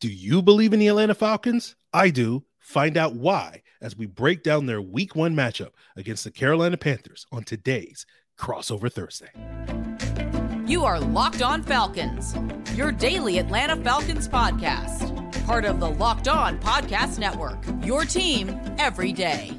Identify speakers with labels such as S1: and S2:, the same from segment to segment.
S1: Do you believe in the Atlanta Falcons? I do. Find out why as we break down their week one matchup against the Carolina Panthers on today's Crossover Thursday.
S2: You are Locked On Falcons, your daily Atlanta Falcons podcast, part of the Locked On Podcast Network, your team every day.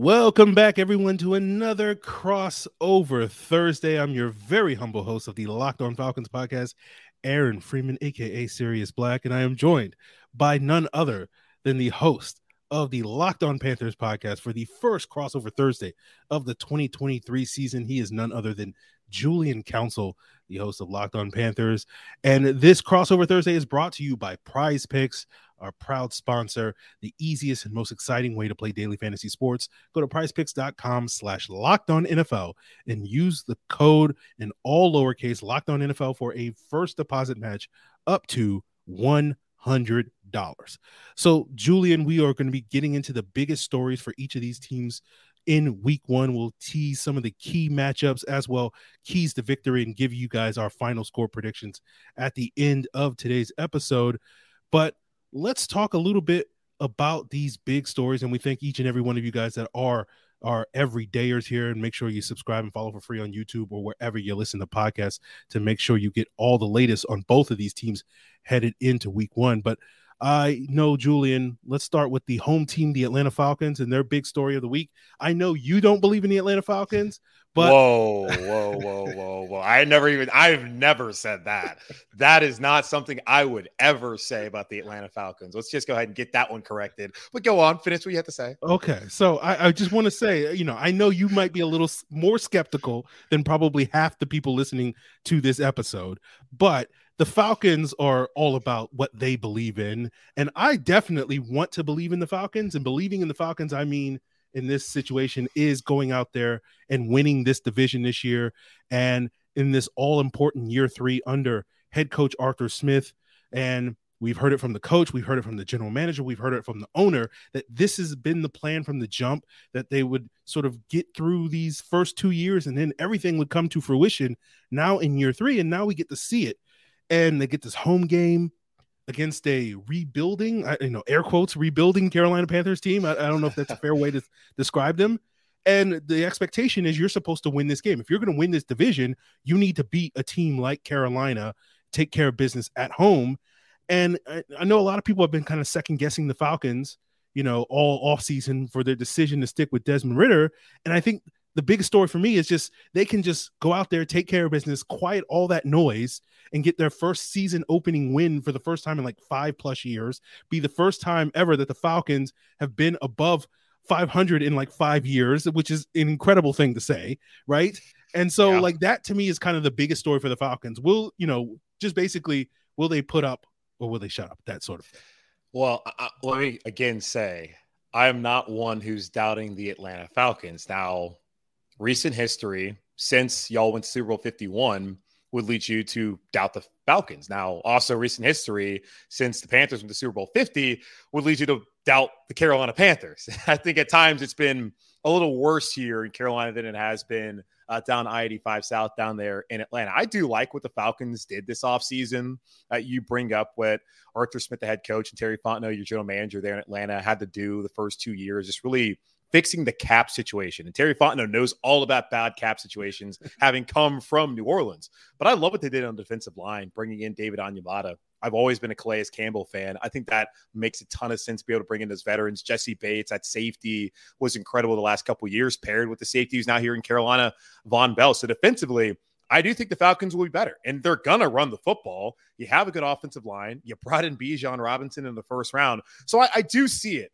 S1: Welcome back, everyone, to another crossover Thursday. I'm your very humble host of the Locked On Falcons podcast, Aaron Freeman, aka Sirius Black, and I am joined by none other than the host of the Locked On Panthers podcast for the first crossover Thursday of the 2023 season. He is none other than Julian Council, the host of Locked On Panthers. And this crossover Thursday is brought to you by Prize Picks our proud sponsor, the easiest and most exciting way to play daily fantasy sports. Go to prizepicks.com slash locked on NFL and use the code in all lowercase locked on NFL for a first deposit match up to one hundred dollars. So, Julian, we are going to be getting into the biggest stories for each of these teams in week one. We'll tease some of the key matchups as well, keys to victory, and give you guys our final score predictions at the end of today's episode. But let's talk a little bit about these big stories. And we thank each and every one of you guys that are our everydayers here and make sure you subscribe and follow for free on YouTube or wherever you listen to podcasts to make sure you get all the latest on both of these teams headed into week one. But I know, Julian, let's start with the home team, the Atlanta Falcons, and their big story of the week. I know you don't believe in the Atlanta Falcons, but
S3: whoa, whoa, whoa, whoa, whoa. I never even, I've never said that. that is not something I would ever say about the Atlanta Falcons. Let's just go ahead and get that one corrected. But go on, finish what you have to say.
S1: Okay. So I, I just want to say, you know, I know you might be a little more skeptical than probably half the people listening to this episode, but the Falcons are all about what they believe in. And I definitely want to believe in the Falcons. And believing in the Falcons, I mean, in this situation, is going out there and winning this division this year. And in this all important year three under head coach Arthur Smith. And we've heard it from the coach, we've heard it from the general manager, we've heard it from the owner that this has been the plan from the jump that they would sort of get through these first two years and then everything would come to fruition now in year three. And now we get to see it and they get this home game against a rebuilding, you know, air quotes, rebuilding Carolina Panthers team. I, I don't know if that's a fair way to describe them. And the expectation is you're supposed to win this game. If you're going to win this division, you need to beat a team like Carolina, take care of business at home. And I, I know a lot of people have been kind of second guessing the Falcons, you know, all off season for their decision to stick with Desmond Ridder. And I think the biggest story for me is just they can just go out there, take care of business, quiet all that noise, and get their first season opening win for the first time in like five plus years. Be the first time ever that the Falcons have been above 500 in like five years, which is an incredible thing to say, right? And so, yeah. like, that to me is kind of the biggest story for the Falcons. Will, you know, just basically, will they put up or will they shut up? That sort of thing.
S3: Well, uh, let me again say, I am not one who's doubting the Atlanta Falcons. Now, recent history since y'all went to Super Bowl 51 would lead you to doubt the Falcons. Now, also recent history since the Panthers went to Super Bowl 50 would lead you to doubt the Carolina Panthers. I think at times it's been a little worse here in Carolina than it has been uh, down I 85 South down there in Atlanta. I do like what the Falcons did this offseason. Uh, you bring up what Arthur Smith, the head coach, and Terry Fontenot, your general manager there in Atlanta, had to do the first two years, just really fixing the cap situation. And Terry Fontenot knows all about bad cap situations, having come from New Orleans. But I love what they did on the defensive line, bringing in David Onyemata. I've always been a Calais Campbell fan. I think that makes a ton of sense to be able to bring in those veterans. Jessie Bates at safety was incredible the last couple years, paired with the safety who's now here in Carolina, Vonn Bell. So defensively, I do think the Falcons will be better, and they're gonna run the football. You have a good offensive line. You brought in Bijan Robinson in the first round, so I, I do see it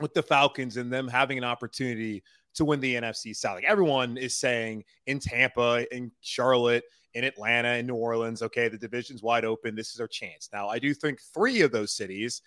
S3: with the Falcons and them having an opportunity to win the NFC South. Like everyone is saying in Tampa, in Charlotte, in Atlanta, in New Orleans, okay, the division's wide open. This is our chance. Now, I do think three of those cities,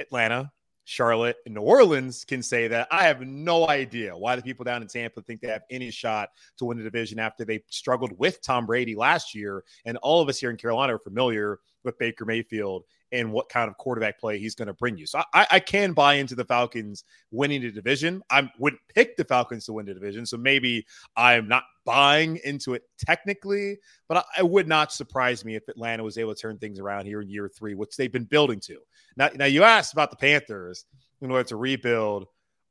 S3: Atlanta, Charlotte, and New Orleans, can say that. I have no idea why the people down in Tampa think they have any shot to win the division after they struggled with Tom Brady last year. And all of us here in Carolina are familiar with Baker Mayfield and what kind of quarterback play he's going to bring you. So I, I, can buy into the Falcons winning the division. I wouldn't pick the Falcons to win the division, so maybe I'm not buying into it technically, but I, it would not surprise me if Atlanta was able to turn things around here in year three, which they've been building to. Now, now you asked about the Panthers, in know, to rebuild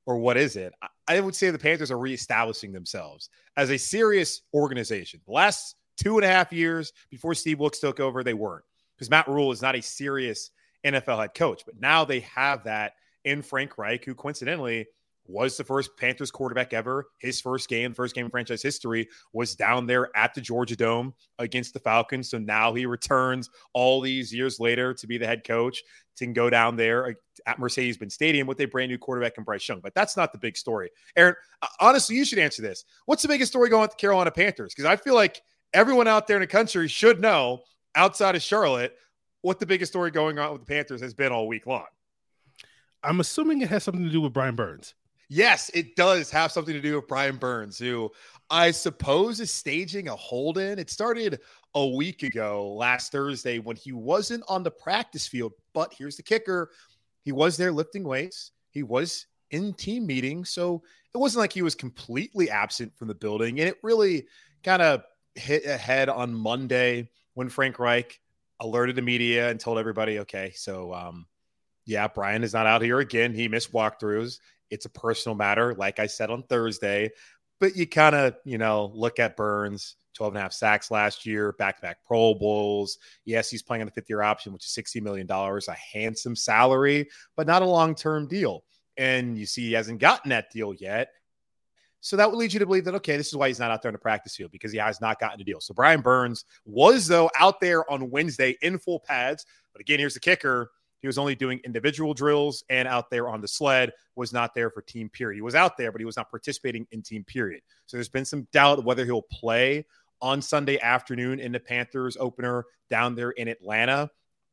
S3: or what is it? I would say the Panthers are reestablishing themselves as a serious organization. The last two and a half years before Steve Wilks took over, they weren't because Matt Rhule is not a serious NFL head coach. But now they have that in Frank Reich, who coincidentally was the first Panthers quarterback ever. His first game, first game in franchise history, was down there at the Georgia Dome against the Falcons. So now he returns all these years later to be the head coach to go down there uh, at Mercedes-Benz Stadium with a brand new quarterback in Bryce Young. But that's not the big story. Aaron, uh, honestly, you should answer this. What's the biggest story going on with the Carolina Panthers? Because I feel like everyone out there in the country should know, outside of Charlotte, what the biggest story going on with the Panthers has been all week long.
S1: I'm assuming it has something to do with Brian Burns.
S3: Yes, it does have something to do with Brian Burns, who I suppose is staging a hold in. It started a week ago, last Thursday, when he wasn't on the practice field. But here's the kicker he was there lifting weights, he was in team meetings. So it wasn't like he was completely absent from the building. And it really kind of hit ahead on Monday when Frank Reich alerted the media and told everybody, okay, so um, yeah, Brian is not out here again. He missed walkthroughs. It's a personal matter, like I said on Thursday. But you kind of, you know, look at Burns, 12 and a half sacks last year, back to back Pro Bowls. Yes, he's playing on the fifth year option, which is $60 million, a handsome salary, but not a long term deal. And you see, he hasn't gotten that deal yet. So that would lead you to believe that, okay, this is why he's not out there in the practice field because he has not gotten a deal. So Brian Burns was, though, out there on Wednesday in full pads. But again, here's the kicker he was only doing individual drills and out there on the sled, was not there for team period. He was out there, but he was not participating in team period. So there's been some doubt whether he'll play on Sunday afternoon in the Panthers opener down there in Atlanta.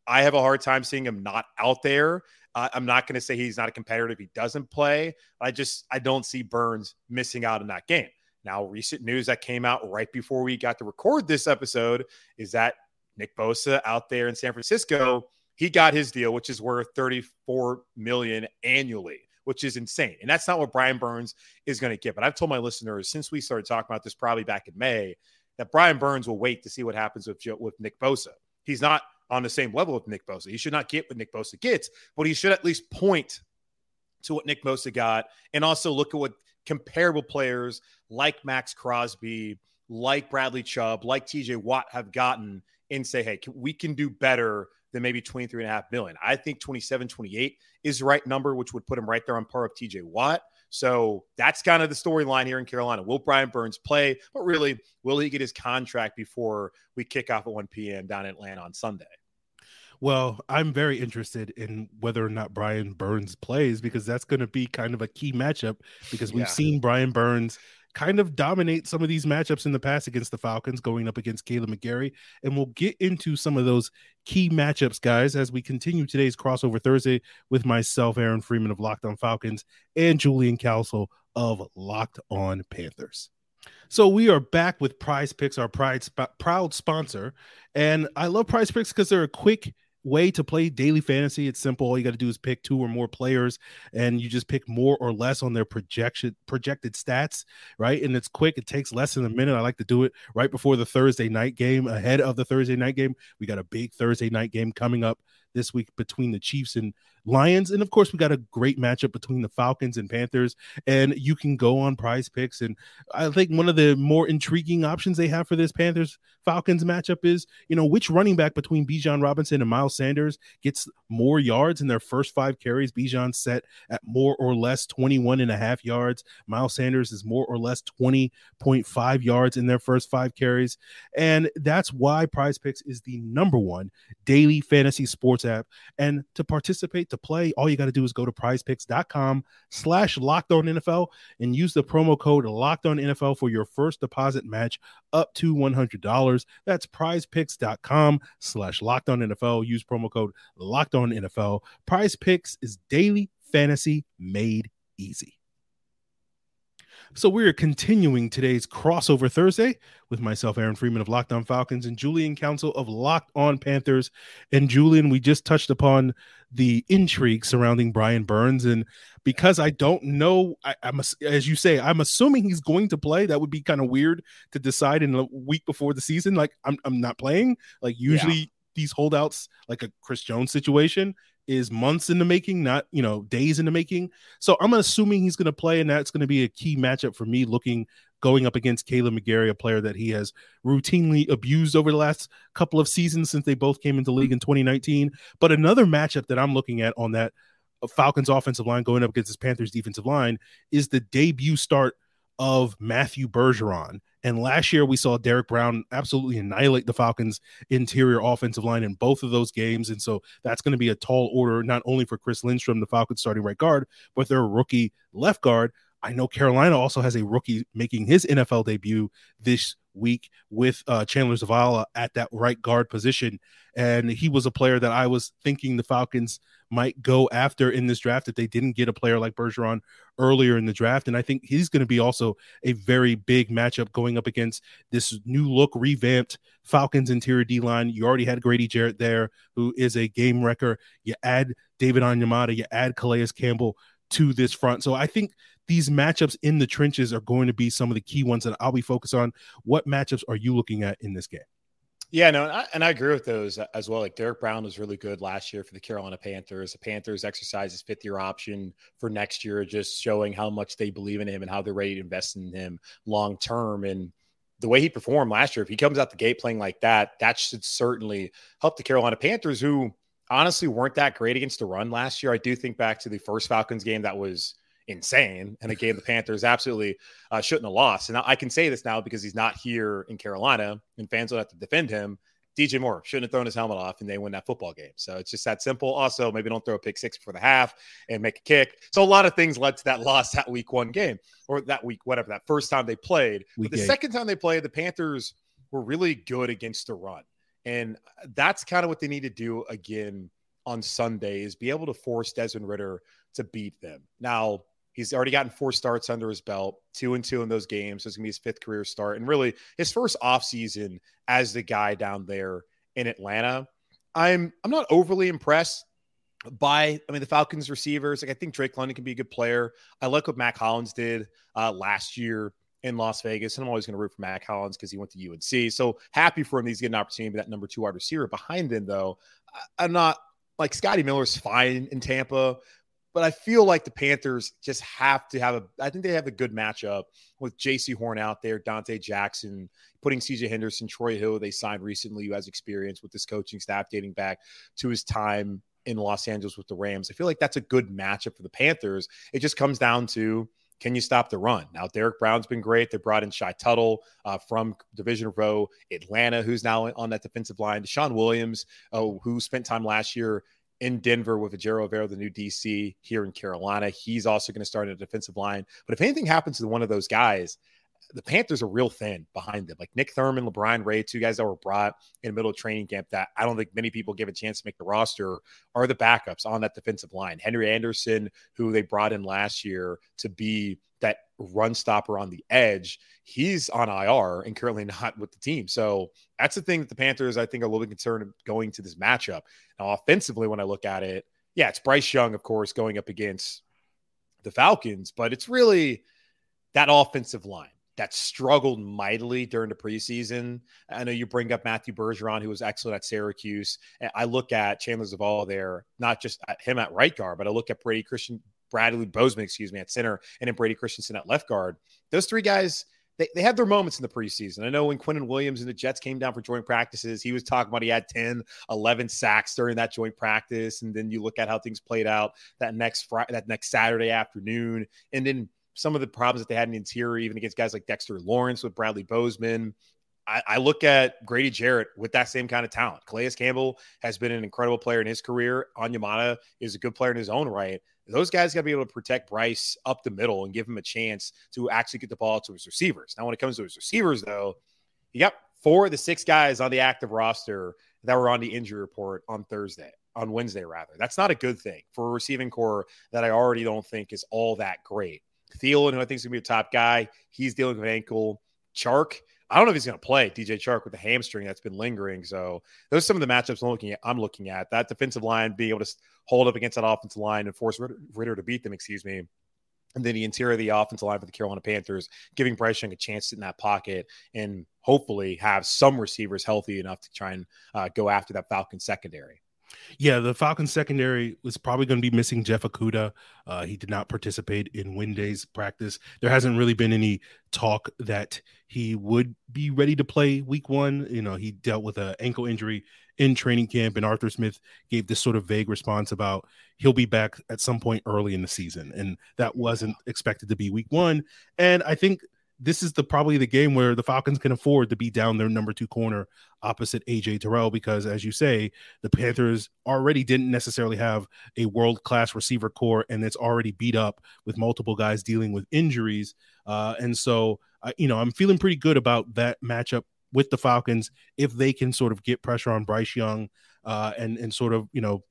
S3: I have a hard time seeing him not out there. Uh, I'm not going to say he's not a competitor if he doesn't play. I just I don't see Burns missing out in that game. Now, recent news that came out right before we got to record this episode is that Nick Bosa out there in San Francisco he got his deal, which is worth 34 million annually, which is insane. And that's not what Brian Burns is going to get. But I've told my listeners since we started talking about this probably back in May that Brian Burns will wait to see what happens with with Nick Bosa. He's not on the same level with Nick Bosa. He should not get what Nick Bosa gets, but he should at least point to what Nick Bosa got and also look at what comparable players like Maxx Crosby, like Bradley Chubb, like TJ Watt have gotten and say, hey, we can do better than maybe 23 and a half million. I think 27, 28 is the right number, which would put him right there on par of TJ Watt. So that's kind of the storyline here in Carolina. Will Brian Burns play? But really, will he get his contract before we kick off at 1 p.m. down in Atlanta on Sunday?
S1: Well, I'm very interested in whether or not Brian Burns plays because that's going to be kind of a key matchup because we've yeah. seen Brian Burns kind of dominate some of these matchups in the past against the Falcons, going up against Kaleb McGary. And we'll get into some of those key matchups, guys, as we continue today's crossover Thursday with myself, Aaron Freeman of Locked On Falcons, and Julian Council of Locked On Panthers. So we are back with Prize Picks, our pride sp- proud sponsor, and I love Prize Picks because they're a quick way to play daily fantasy. It's simple. All you got to do is pick two or more players, and you just pick more or less on their projection projected stats, right? And it's quick. It takes less than a minute. I like to do it right before the Thursday night game, ahead of the Thursday night game. We got a big Thursday night game coming up this week between the Chiefs and Lions. And of course, we got a great matchup between the Falcons and Panthers. And you can go on prize picks. And I think one of the more intriguing options they have for this Panthers Falcons matchup is, you know, which running back between Bijan Robinson and Miles Sanders gets more yards in their first five carries. Bijan set at more or less 21 and a half yards. Miles Sanders is more or less 20.5 yards in their first five carries. And that's why prize picks is the number one daily fantasy sports app. And to participate, to play, all you got to do is go to prizepicks.com slash locked on NFL and use the promo code locked on NFL for your first deposit match up to $100. That's prizepicks.com slash locked on NFL. Use promo code locked on NFL. Prize Picks is daily fantasy made easy. So we're continuing today's crossover Thursday with myself, Aaron Freeman of Locked On Falcons, and Julian Council of Locked On Panthers. And Julian, we just touched upon the intrigue surrounding Brian Burns, and because I don't know, I, am as you say, I'm assuming he's going to play. That would be kind of weird to decide in a week before the season. Like I'm, I'm not playing. Like usually. Yeah. These holdouts, like a Chris Jones situation, is months in the making, not you know days in the making. So I'm assuming he's going to play, and that's going to be a key matchup for me. Looking going up against Kaleb McGary, a player that he has routinely abused over the last couple of seasons since they both came into league in 2019. But another matchup that I'm looking at on that Falcons offensive line going up against this Panthers defensive line is the debut start of Matthew Bergeron. And last year we saw Derrick Brown absolutely annihilate the Falcons' interior offensive line in both of those games. And so that's going to be a tall order, not only for Chris Lindstrom, the Falcons starting right guard, but their rookie left guard. I know Carolina also has a rookie making his NFL debut this week with uh, Chandler Zavala at that right guard position. And he was a player that I was thinking the Falcons might go after in this draft if they didn't get a player like Bergeron earlier in the draft. And I think he's going to be also a very big matchup going up against this new look, revamped Falcons interior D line. You already had Grady Jarrett there, who is a game wrecker. You add David Onyemata, you add Calais Campbell to this front. So I think these matchups in the trenches are going to be some of the key ones that I'll be focused on. What matchups are you looking at in this game?
S3: Yeah, no, and I, and I, agree with those as well. Like Derrick Brown was really good last year for the Carolina Panthers. The Panthers exercised his fifth year option for next year, just showing how much they believe in him and how they're ready to invest in him long term. And the way he performed last year, if he comes out the gate playing like that, that should certainly help the Carolina Panthers, who honestly weren't that great against the run last year. I do think back to the first Falcons game that was insane and a game the Panthers absolutely uh, shouldn't have lost. And I can say this now because he's not here in Carolina and fans will have to defend him. DJ Moore shouldn't have thrown his helmet off and they win that football game. So it's just that simple. Also, maybe don't throw a pick six before the half and make a kick. So a lot of things led to that loss that week one game or that week, whatever, that first time they played. Week but the eight. second time they played, the Panthers were really good against the run. And that's kind of what they need to do again on Sunday is be able to force Desmond Ridder to beat them. Now, He's already gotten four starts under his belt, two and two in those games. It's gonna be his fifth career start, and really his first offseason as the guy down there in Atlanta. I'm I'm not overly impressed by I mean the Falcons receivers. Like I think Drake London can be a good player. I like what Mack Hollins did uh, last year in Las Vegas, and I'm always going to root for Mack Hollins because he went to UNC. So happy for him. He's getting an opportunity to be that number two wide receiver behind him, though. I'm not like Scotty Miller's fine in Tampa, but I feel like the Panthers just have to have a. I think they have a good matchup with Jaycee Horn out there, Donte Jackson, putting CJ Henderson, Troy Hill, they signed recently, who has experience with this coaching staff dating back to his time in Los Angeles with the Rams. I feel like that's a good matchup for the Panthers. It just comes down to can you stop the run? Now, Derrick Brown's been great. They brought in Shy Tuttle uh, from Division Row, Atlanta, who's now on that defensive line. DeShawn Williams, oh, who spent time last year in Denver with Ejiro Evero, the new DC here in Carolina. He's also going to start in a defensive line. But if anything happens to one of those guys, the Panthers are real thin behind them. Like Nick Thurman, LaBryan Ray, two guys that were brought in the middle of training camp that I don't think many people give a chance to make the roster are the backups on that defensive line. Henry Anderson, who they brought in last year to be run stopper on the edge, he's on IR and currently not with the team. So that's the thing that the Panthers, I think, are a little bit concerned going to this matchup. Now, offensively, when I look at it, yeah, it's Bryce Young, of course, going up against the Falcons, but it's really that offensive line that struggled mightily during the preseason. I know you bring up Matthew Bergeron, who was excellent at Syracuse. I look at Chandler Zavala there, not just at him at right guard, but I look at Brady Christian Bradley Bozeman, excuse me, at center, and then Brady Christensen at left guard. Those three guys, they, they had their moments in the preseason. I know when Quinnen Williams and the Jets came down for joint practices, he was talking about he had 10, 11 sacks during that joint practice. And then you look at how things played out that next Friday, that next Saturday afternoon. And then some of the problems that they had in the interior, even against guys like Dexter Lawrence with Bradley Bozeman. I, I, look at Grady Jarrett with that same kind of talent. Calais Campbell has been an incredible player in his career. Onyemata is a good player in his own right. Those guys got to be able to protect Bryce up the middle and give him a chance to actually get the ball to his receivers. Now, when it comes to his receivers, though, you got four of the six guys on the active roster that were on the injury report on Thursday, on Wednesday, rather. That's not a good thing for a receiving corps that I already don't think is all that great Thielen, who I think is going to be a top guy, he's dealing with an ankle. Chark, I don't know if he's going to play DJ Chark with the hamstring that's been lingering. So those are some of the matchups I'm looking at. I'm looking at that defensive line being able to hold up against that offensive line and force Ritter, Ridder to beat them. Excuse me. And then the interior of the offensive line for the Carolina Panthers, giving Bryce Young a chance in that pocket and hopefully have some receivers healthy enough to try and uh, go after that Falcon secondary.
S1: Yeah, the Falcons secondary was probably going to be missing Jeff Okudah. Uh, he did not participate in Wednesday's practice. There hasn't really been any talk that he would be ready to play week one. You know, he dealt with an ankle injury in training camp, and Arthur Smith gave this sort of vague response about he'll be back at some point early in the season. And that wasn't expected to be week one. And I think this is the probably the game where the Falcons can afford to be down their number two corner opposite AJ Terrell because, as you say, the Panthers already didn't necessarily have a world class receiver corps and it's already beat up with multiple guys dealing with injuries. Uh, and so, uh, you know, I'm feeling pretty good about that matchup with the Falcons if they can sort of get pressure on Bryce Young uh, and and sort of you know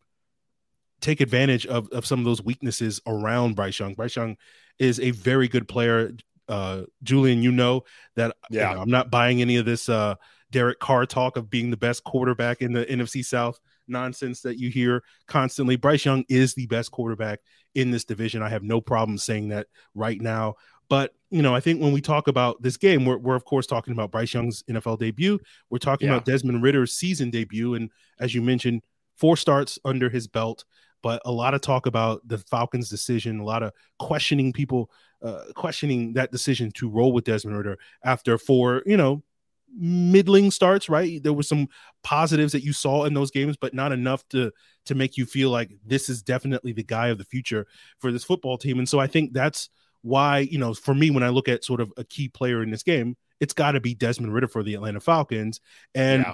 S1: take advantage of, of some of those weaknesses around Bryce Young. Bryce Young is a very good player uh, Julian, you know that yeah. You know, I'm not buying any of this uh, Derek Carr talk of being the best quarterback in the NFC South nonsense that you hear constantly. Bryce Young is the best quarterback in this division. I have no problem saying that right now. But you know, I think when we talk about this game, we're, we're of course talking about Bryce Young's NFL debut. We're talking yeah. about Desmond Ridder's season debut, and as you mentioned, four starts under his belt. But a lot of talk about the Falcons' decision, a lot of questioning people uh, questioning that decision to roll with Desmond Ridder after four, you know, middling starts. Right, there were some positives that you saw in those games, but not enough to to make you feel like this is definitely the guy of the future for this football team. And so I think that's why you know, for me, when I look at sort of a key player in this game, it's got to be Desmond Ridder for the Atlanta Falcons. And yeah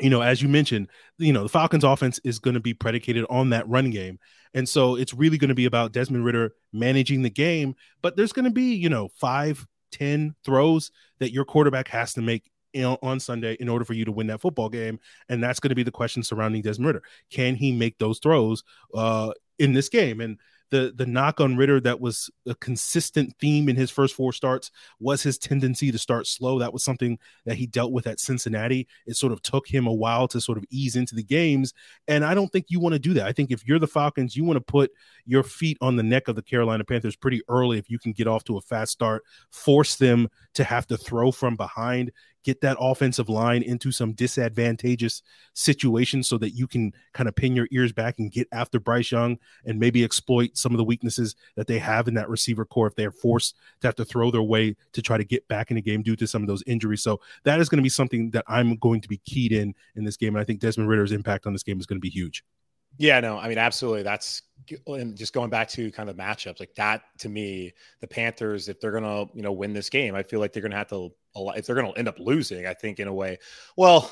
S1: you know, as you mentioned, you know, the Falcons offense is going to be predicated on that run game. And so it's really going to be about Desmond Ridder managing the game. But there's going to be, you know, five, ten throws that your quarterback has to make on Sunday in order for you to win that football game. And that's going to be the question surrounding Desmond Ridder. Can he make those throws uh, in this game? And the the knock on Ridder that was a consistent theme in his first four starts was his tendency to start slow. That was something that he dealt with at Cincinnati. It sort of took him a while to sort of ease into the games, and I don't think you want to do that. I think if you're the Falcons, you want to put your feet on the neck of the Carolina Panthers pretty early if you can get off to a fast start, force them to have to throw from behind get that offensive line into some disadvantageous situations so that you can kind of pin your ears back and get after Bryce Young and maybe exploit some of the weaknesses that they have in that receiver corps if they're forced to have to throw their way to try to get back in the game due to some of those injuries. So that is going to be something that I'm going to be keyed in in this game. And I think Desmond Ridder's impact on this game is going to be huge.
S3: Yeah, no, I mean, absolutely. That's and just going back to kind of matchups like that to me, the Panthers, if they're gonna, you know, win this game, I feel like they're gonna have to, if they're gonna end up losing, I think in a way. Well,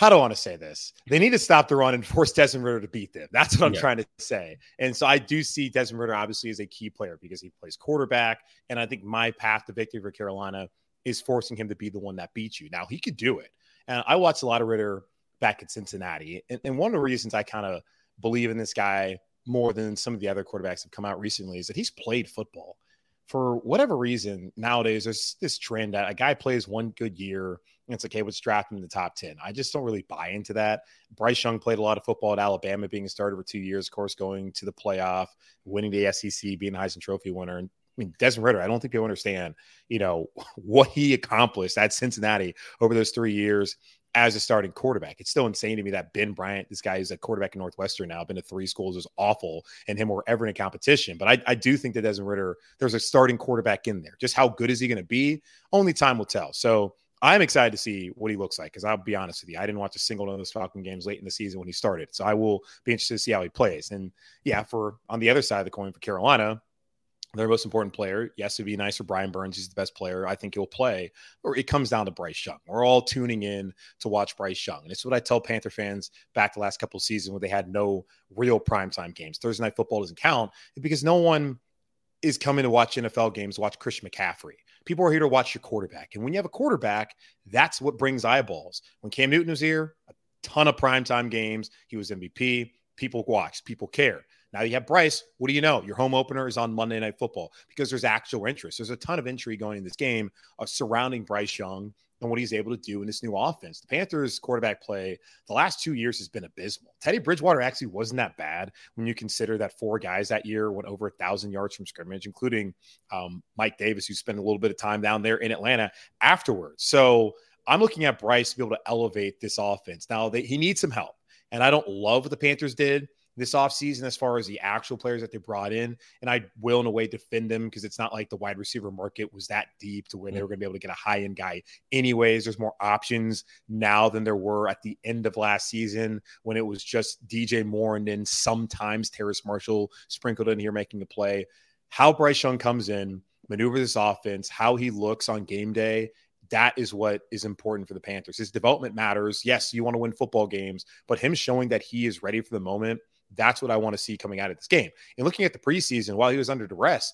S3: how do I want to say this? They need to stop the run and force Desmond Ridder to beat them. That's what I'm yeah. trying to say. And so I do see Desmond Ridder obviously as a key player because he plays quarterback. And I think my path to victory for Carolina is forcing him to be the one that beats you. Now he could do it. And I watched a lot of Ridder back at Cincinnati. And, and one of the reasons I kind of believe in this guy more than some of the other quarterbacks have come out recently is that he's played football. For whatever reason, nowadays there's this trend that a guy plays one good year and it's like, hey, let's draft in the top 10. I just don't really buy into that. Bryce Young played a lot of football at Alabama, being a starter for two years, of course, going to the playoff, winning the SEC, being the Heisman Trophy winner. And I mean, Desmond Ridder, I don't think people understand, you know, what he accomplished at Cincinnati over those three years as a starting quarterback. It's still insane to me that Ben Bryant, this guy is a quarterback in Northwestern now, been to three schools, is awful, and him were ever in a competition. But I, I do think that Desmond Ridder, there's a starting quarterback in there. Just how good is he going to be? Only time will tell. So I'm excited to see what he looks like because I'll be honest with you, I didn't watch a single one of those Falcon games late in the season when he started. So I will be interested to see how he plays. And yeah, for on the other side of the coin for Carolina, their most important player. Yes, it'd be nice for Brian Burns. He's the best player. I think he'll play. Or it comes down to Bryce Young. We're all tuning in to watch Bryce Young. And it's what I tell Panther fans back the last couple of seasons when they had no real primetime games. Thursday night football doesn't count because no one is coming to watch NFL games, watch Christian McCaffrey. People are here to watch your quarterback. And when you have a quarterback, that's what brings eyeballs. When Cam Newton was here, a ton of primetime games. He was MVP. People watched, people care. Now you have Bryce. What do you know? Your home opener is on Monday Night Football because there's actual interest. There's a ton of intrigue going in this game surrounding Bryce Young and what he's able to do in this new offense. The Panthers quarterback play the last two years has been abysmal. Teddy Bridgewater actually wasn't that bad when you consider that four guys that year went over a thousand yards from scrimmage, including um, Mike Davis, who spent a little bit of time down there in Atlanta afterwards. So I'm looking at Bryce to be able to elevate this offense. Now they, he needs some help, and I don't love what the Panthers did this offseason as far as the actual players that they brought in. And I will, in a way, defend them because it's not like the wide receiver market was that deep to where they mm. were going to be able to get a high end guy. Anyways, there's more options now than there were at the end of last season when it was just DJ Moore and then sometimes Terrace Marshall sprinkled in here making a play. How Bryce Young comes in, maneuver this offense, how he looks on game day, that is what is important for the Panthers. His development matters. Yes, you want to win football games, but him showing that he is ready for the moment that's what I want to see coming out of this game. And looking at the preseason while he was under duress,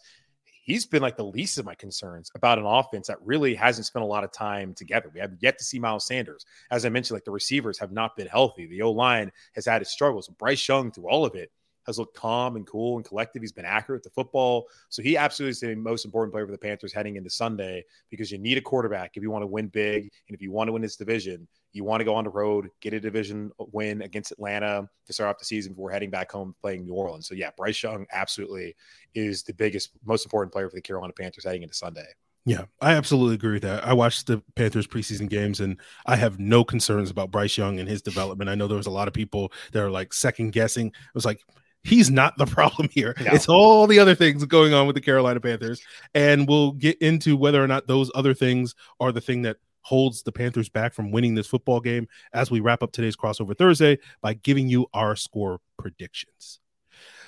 S3: he's been like the least of my concerns about an offense that really hasn't spent a lot of time together. We have yet to see Miles Sanders. As I mentioned, like the receivers have not been healthy. The O line has had its struggles. Bryce Young, through all of it, has looked calm and cool and collective. He's been accurate with the football. So he absolutely is the most important player for the Panthers heading into Sunday because you need a quarterback if you want to win big and if you want to win this division. You want to go on the road, get a division uh, win against Atlanta to start off the season before heading back home playing New Orleans. So yeah, Bryce Young absolutely is the biggest, most important player for the Carolina Panthers heading into Sunday.
S1: Yeah, I absolutely agree with that. I watched the Panthers preseason games and I have no concerns about Bryce Young and his development. I know there was a lot of people that are like second guessing. It was like, he's not the problem here. No. It's all the other things going on with the Carolina Panthers. And we'll get into whether or not those other things are the thing that holds the Panthers back from winning this football game as we wrap up today's crossover Thursday by giving you our score predictions.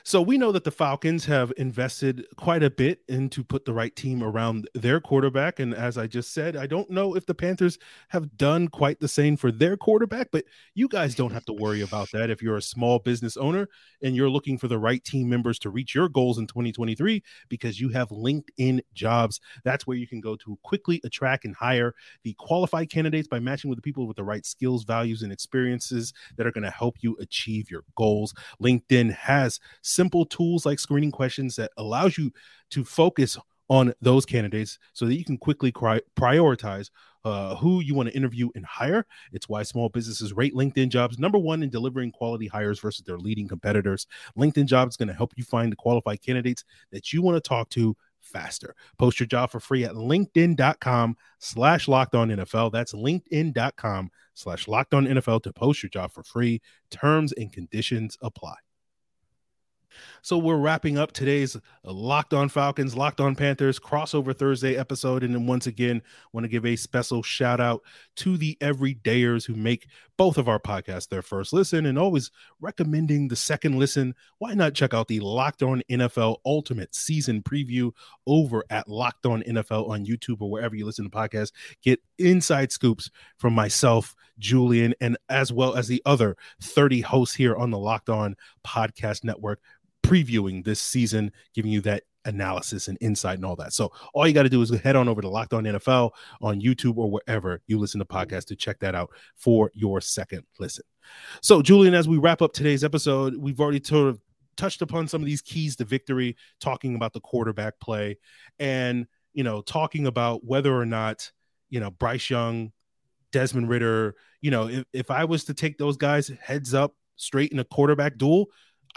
S1: So we know that the Falcons have invested quite a bit into put the right team around their quarterback. And as I just said, I don't know if the Panthers have done quite the same for their quarterback, but you guys don't have to worry about that. If you're a small business owner and you're looking for the right team members to reach your goals in 2023, because you have LinkedIn jobs, that's where you can go to quickly attract and hire the qualified candidates by matching with the people with the right skills, values, and experiences that are going to help you achieve your goals. LinkedIn has simple tools like screening questions that allows you to focus on those candidates so that you can quickly cri- prioritize uh, who you want to interview and hire. It's why small businesses rate LinkedIn jobs number one in delivering quality hires versus their leading competitors. LinkedIn jobs is going to help you find the qualified candidates that you want to talk to faster. Post your job for free at linkedin.com slash locked on NFL. That's linkedin.com slash locked on NFL to post your job for free. Terms and conditions apply. So we're wrapping up today's Locked On Falcons, Locked On Panthers crossover Thursday episode. And then once again, want to give a special shout out to the everydayers who make both of our podcasts their first listen and always recommending the second listen. Why not check out the Locked On NFL Ultimate Season Preview over at Locked On NFL on YouTube or wherever you listen to podcasts? Get inside scoops from myself, Julian, and as well as the other 30 hosts here on the Locked On Podcast Network previewing this season, giving you that analysis and insight and all that. So all you got to do is head on over to Locked On NFL on YouTube or wherever you listen to podcasts to check that out for your second listen. So Julian, as we wrap up today's episode, we've already sort of touched upon some of these keys to victory, talking about the quarterback play, and you know, talking about whether or not you know Bryce Young, Desmond Ridder, You know, if, if I was to take those guys heads up straight in a quarterback duel,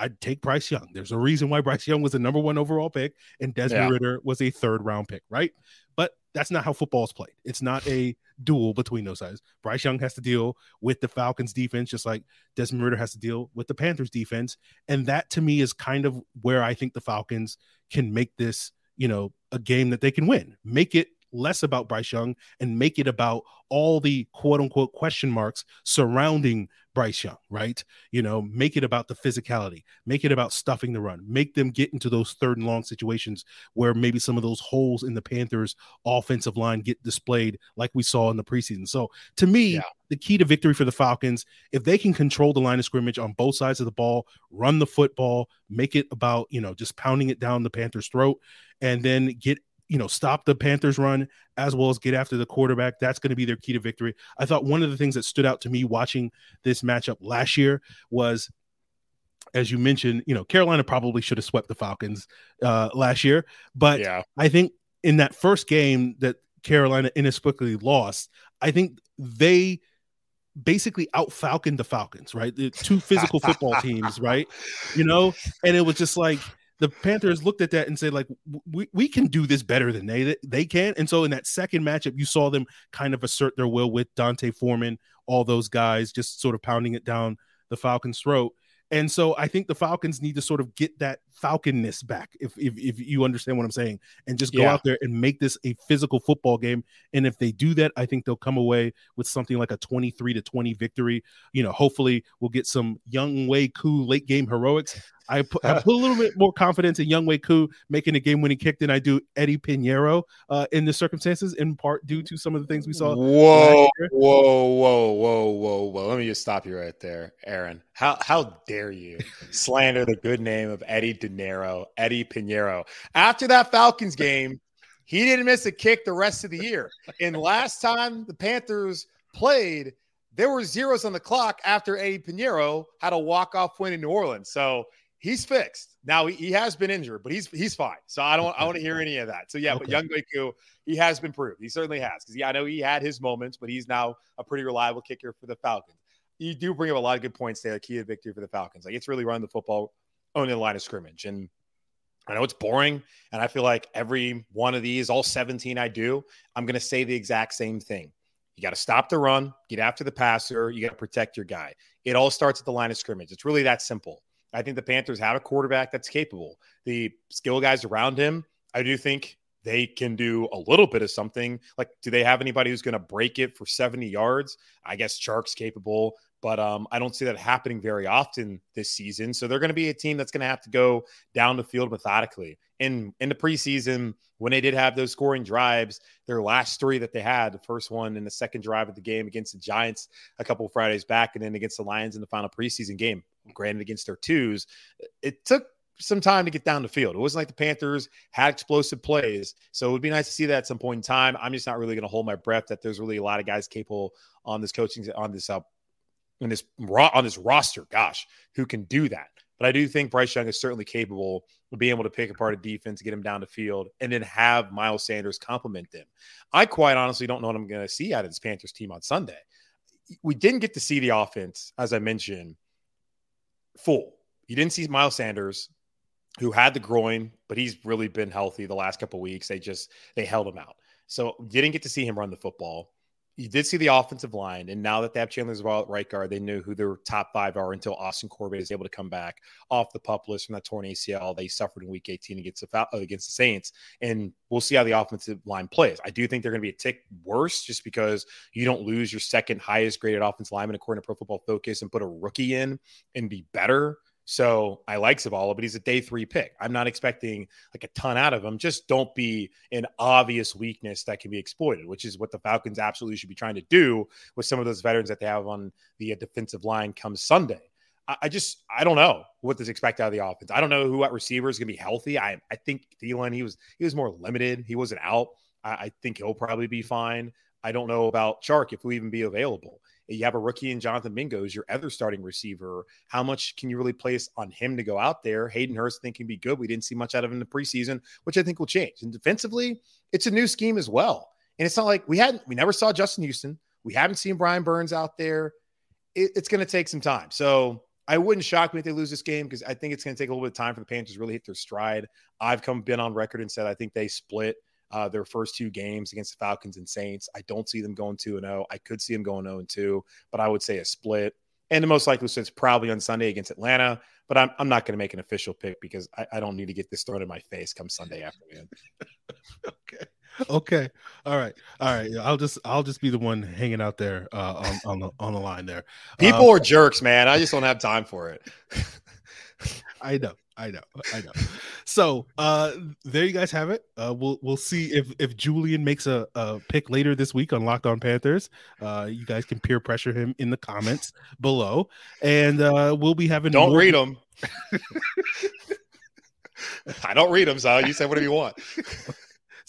S1: I'd take Bryce Young. There's a reason why Bryce Young was the number one overall pick and Desmond yeah. Ridder was a third round pick, right? But that's not how football is played. It's not a duel between those sides. Bryce Young has to deal with the Falcons defense, just like Desmond Ridder has to deal with the Panthers defense. And that to me is kind of where I think the Falcons can make this, you know, a game that they can win. Make it less about Bryce Young and make it about all the quote unquote question marks surrounding Bryce Young, right? You know, make it about the physicality, make it about stuffing the run, make them get into those third and long situations where maybe some of those holes in the Panthers' offensive line get displayed like we saw in the preseason. So to me, yeah. the key to victory for the Falcons, if they can control the line of scrimmage on both sides of the ball, run the football, make it about, you know, just pounding it down the Panthers' throat, and then get you know, stop the Panthers run as well as get after the quarterback. That's going to be their key to victory. I thought one of the things that stood out to me watching this matchup last year was as you mentioned, you know, Carolina probably should have swept the Falcons uh, last year, but
S3: Yeah.
S1: I think in that first game that Carolina inexplicably lost, I think they basically out falconed the Falcons, right? The two physical football teams, right? You know, and it was just like the Panthers looked at that and said, like, we, we can do this better than they they can. And so in that second matchup, you saw them kind of assert their will with D'Onta Foreman, all those guys just sort of pounding it down the Falcons' throat. And so I think the Falcons need to sort of get that falconness back, if if, if you understand what I'm saying, and just go
S3: Yeah.
S1: out there and make this a physical football game. And if they do that, I think they'll come away with something like a 23 to 20 victory. You know, hopefully we'll get some Younghoe Koo late game heroics. I put, I put a little bit more confidence in Younghoe Koo making a game winning kick than I do Eddie Pinheiro uh, in the circumstances, in part due to some of the things we saw.
S3: Whoa, whoa, whoa, whoa, whoa, whoa. Let me just stop you right there, Aaron. How how dare you slander the good name of Eddie De Niro, Eddie Pinheiro. After that Falcons game, he didn't miss a kick the rest of the year. And last time the Panthers played, there were zeros on the clock after Eddie Pinheiro had a walk-off win in New Orleans. So he's fixed. Now he, he has been injured, but he's he's fine. So I don't I want to hear any of that. So yeah, but Young Goku, he has been proved. He certainly has. Because yeah, I know he had his moments, but he's now a pretty reliable kicker for the Falcons. You do bring up a lot of good points there. Key to victory for the Falcons. Like it's really running the football owning the line of scrimmage. And I know it's boring. And I feel like every one of these, all 17 I do, I'm going to say the exact same thing. You got to stop the run, get after the passer, you got to protect your guy. It all starts at the line of scrimmage. It's really that simple. I think the Panthers have a quarterback that's capable. The skill guys around him, I do think they can do a little bit of something. Like, do they have anybody who's going to break it for 70 yards? I guess Chark's capable, but um, I don't see that happening very often this season. So they're going to be a team that's going to have to go down the field methodically. In in the preseason, when they did have those scoring drives, their last three that they had, the first one in the second drive of the game against the Giants a couple Fridays back, and then against the Lions in the final preseason game, granted against their twos, it took some time to get down the field. It wasn't like the Panthers had explosive plays. So it would be nice to see that at some point in time. I'm just not really going to hold my breath that there's really a lot of guys capable on this coaching on this uh, on this raw on this roster, gosh, who can do that. But I do think Bryce Young is certainly capable of being able to pick apart a defense, get him down the field, and then have Miles Sanders complement them. I quite honestly don't know what I'm going to see out of this Panthers team on Sunday. We didn't get to see the offense, as I mentioned, full. You didn't see Miles Sanders, who had the groin, but he's really been healthy the last couple weeks. They just they held him out. So didn't get to see him run the football. You did see the offensive line, and now that they have Chandler as well at right guard, they knew who their top five are until Austin Corbett is able to come back off the pup list from that torn ACL they suffered in Week 18 against the against the Saints. And we'll see how the offensive line plays. I do think they're going to be a tick worse, just because you don't lose your second highest graded offensive lineman according to Pro Football Focus and put a rookie in and be better. So I like Zavala, but he's a day three pick. I'm not expecting like a ton out of him. Just don't be an obvious weakness that can be exploited, which is what the Falcons absolutely should be trying to do with some of those veterans that they have on the uh, defensive line come Sunday. I, just I don't know what to expect out of the offense. I don't know who at receiver is going to be healthy. I I think Thielen he was he was more limited. He wasn't out. I, I think he'll probably be fine. I don't know about Chark if he'll even be available. You have a rookie in Jonathan Mingo as your other starting receiver. How much can you really place on him to go out there? Hayden Hurst think can be good. We didn't see much out of him in the preseason, which I think will change. And defensively, it's a new scheme as well. And it's not like we hadn't, we never saw Justin Houston. We haven't seen Brian Burns out there. It, it's going to take some time. So I wouldn't shock me if they lose this game because I think it's going to take a little bit of time for the Panthers really hit their stride. I've come been on record and said I think they split uh, their first two games against the Falcons and Saints. I don't see them going 2 and 0. I could see them going 0 and 2, but I would say a split. And the most likely is probably on Sunday against Atlanta, but I'm, I'm not going to make an official pick because I, I don't need to get this thrown in my face come Sunday afternoon.
S1: okay okay all right all right i'll just i'll just be the one hanging out there uh on, on the on the line there
S3: People
S1: Um,
S3: are jerks, man. I just don't have time for it.
S1: i know i know i know. So uh there you guys have it. Uh we'll we'll see if if julian makes a, a pick later this week on locked on panthers. Uh you guys can peer pressure him in the comments below. And uh we'll be having
S3: Don't
S1: more-
S3: read them. I don't read them, so you say whatever you want.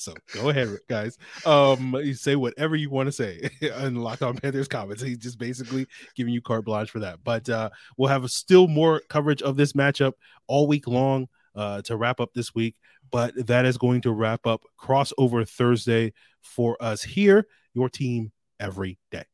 S1: So go ahead, guys. Um, you say whatever you want to say in Locked On Panthers comments. He's just basically giving you carte blanche for that. But uh, we'll have still more coverage of this matchup all week long uh, to wrap up this week. But that is going to wrap up crossover Thursday for us here. Your team every day.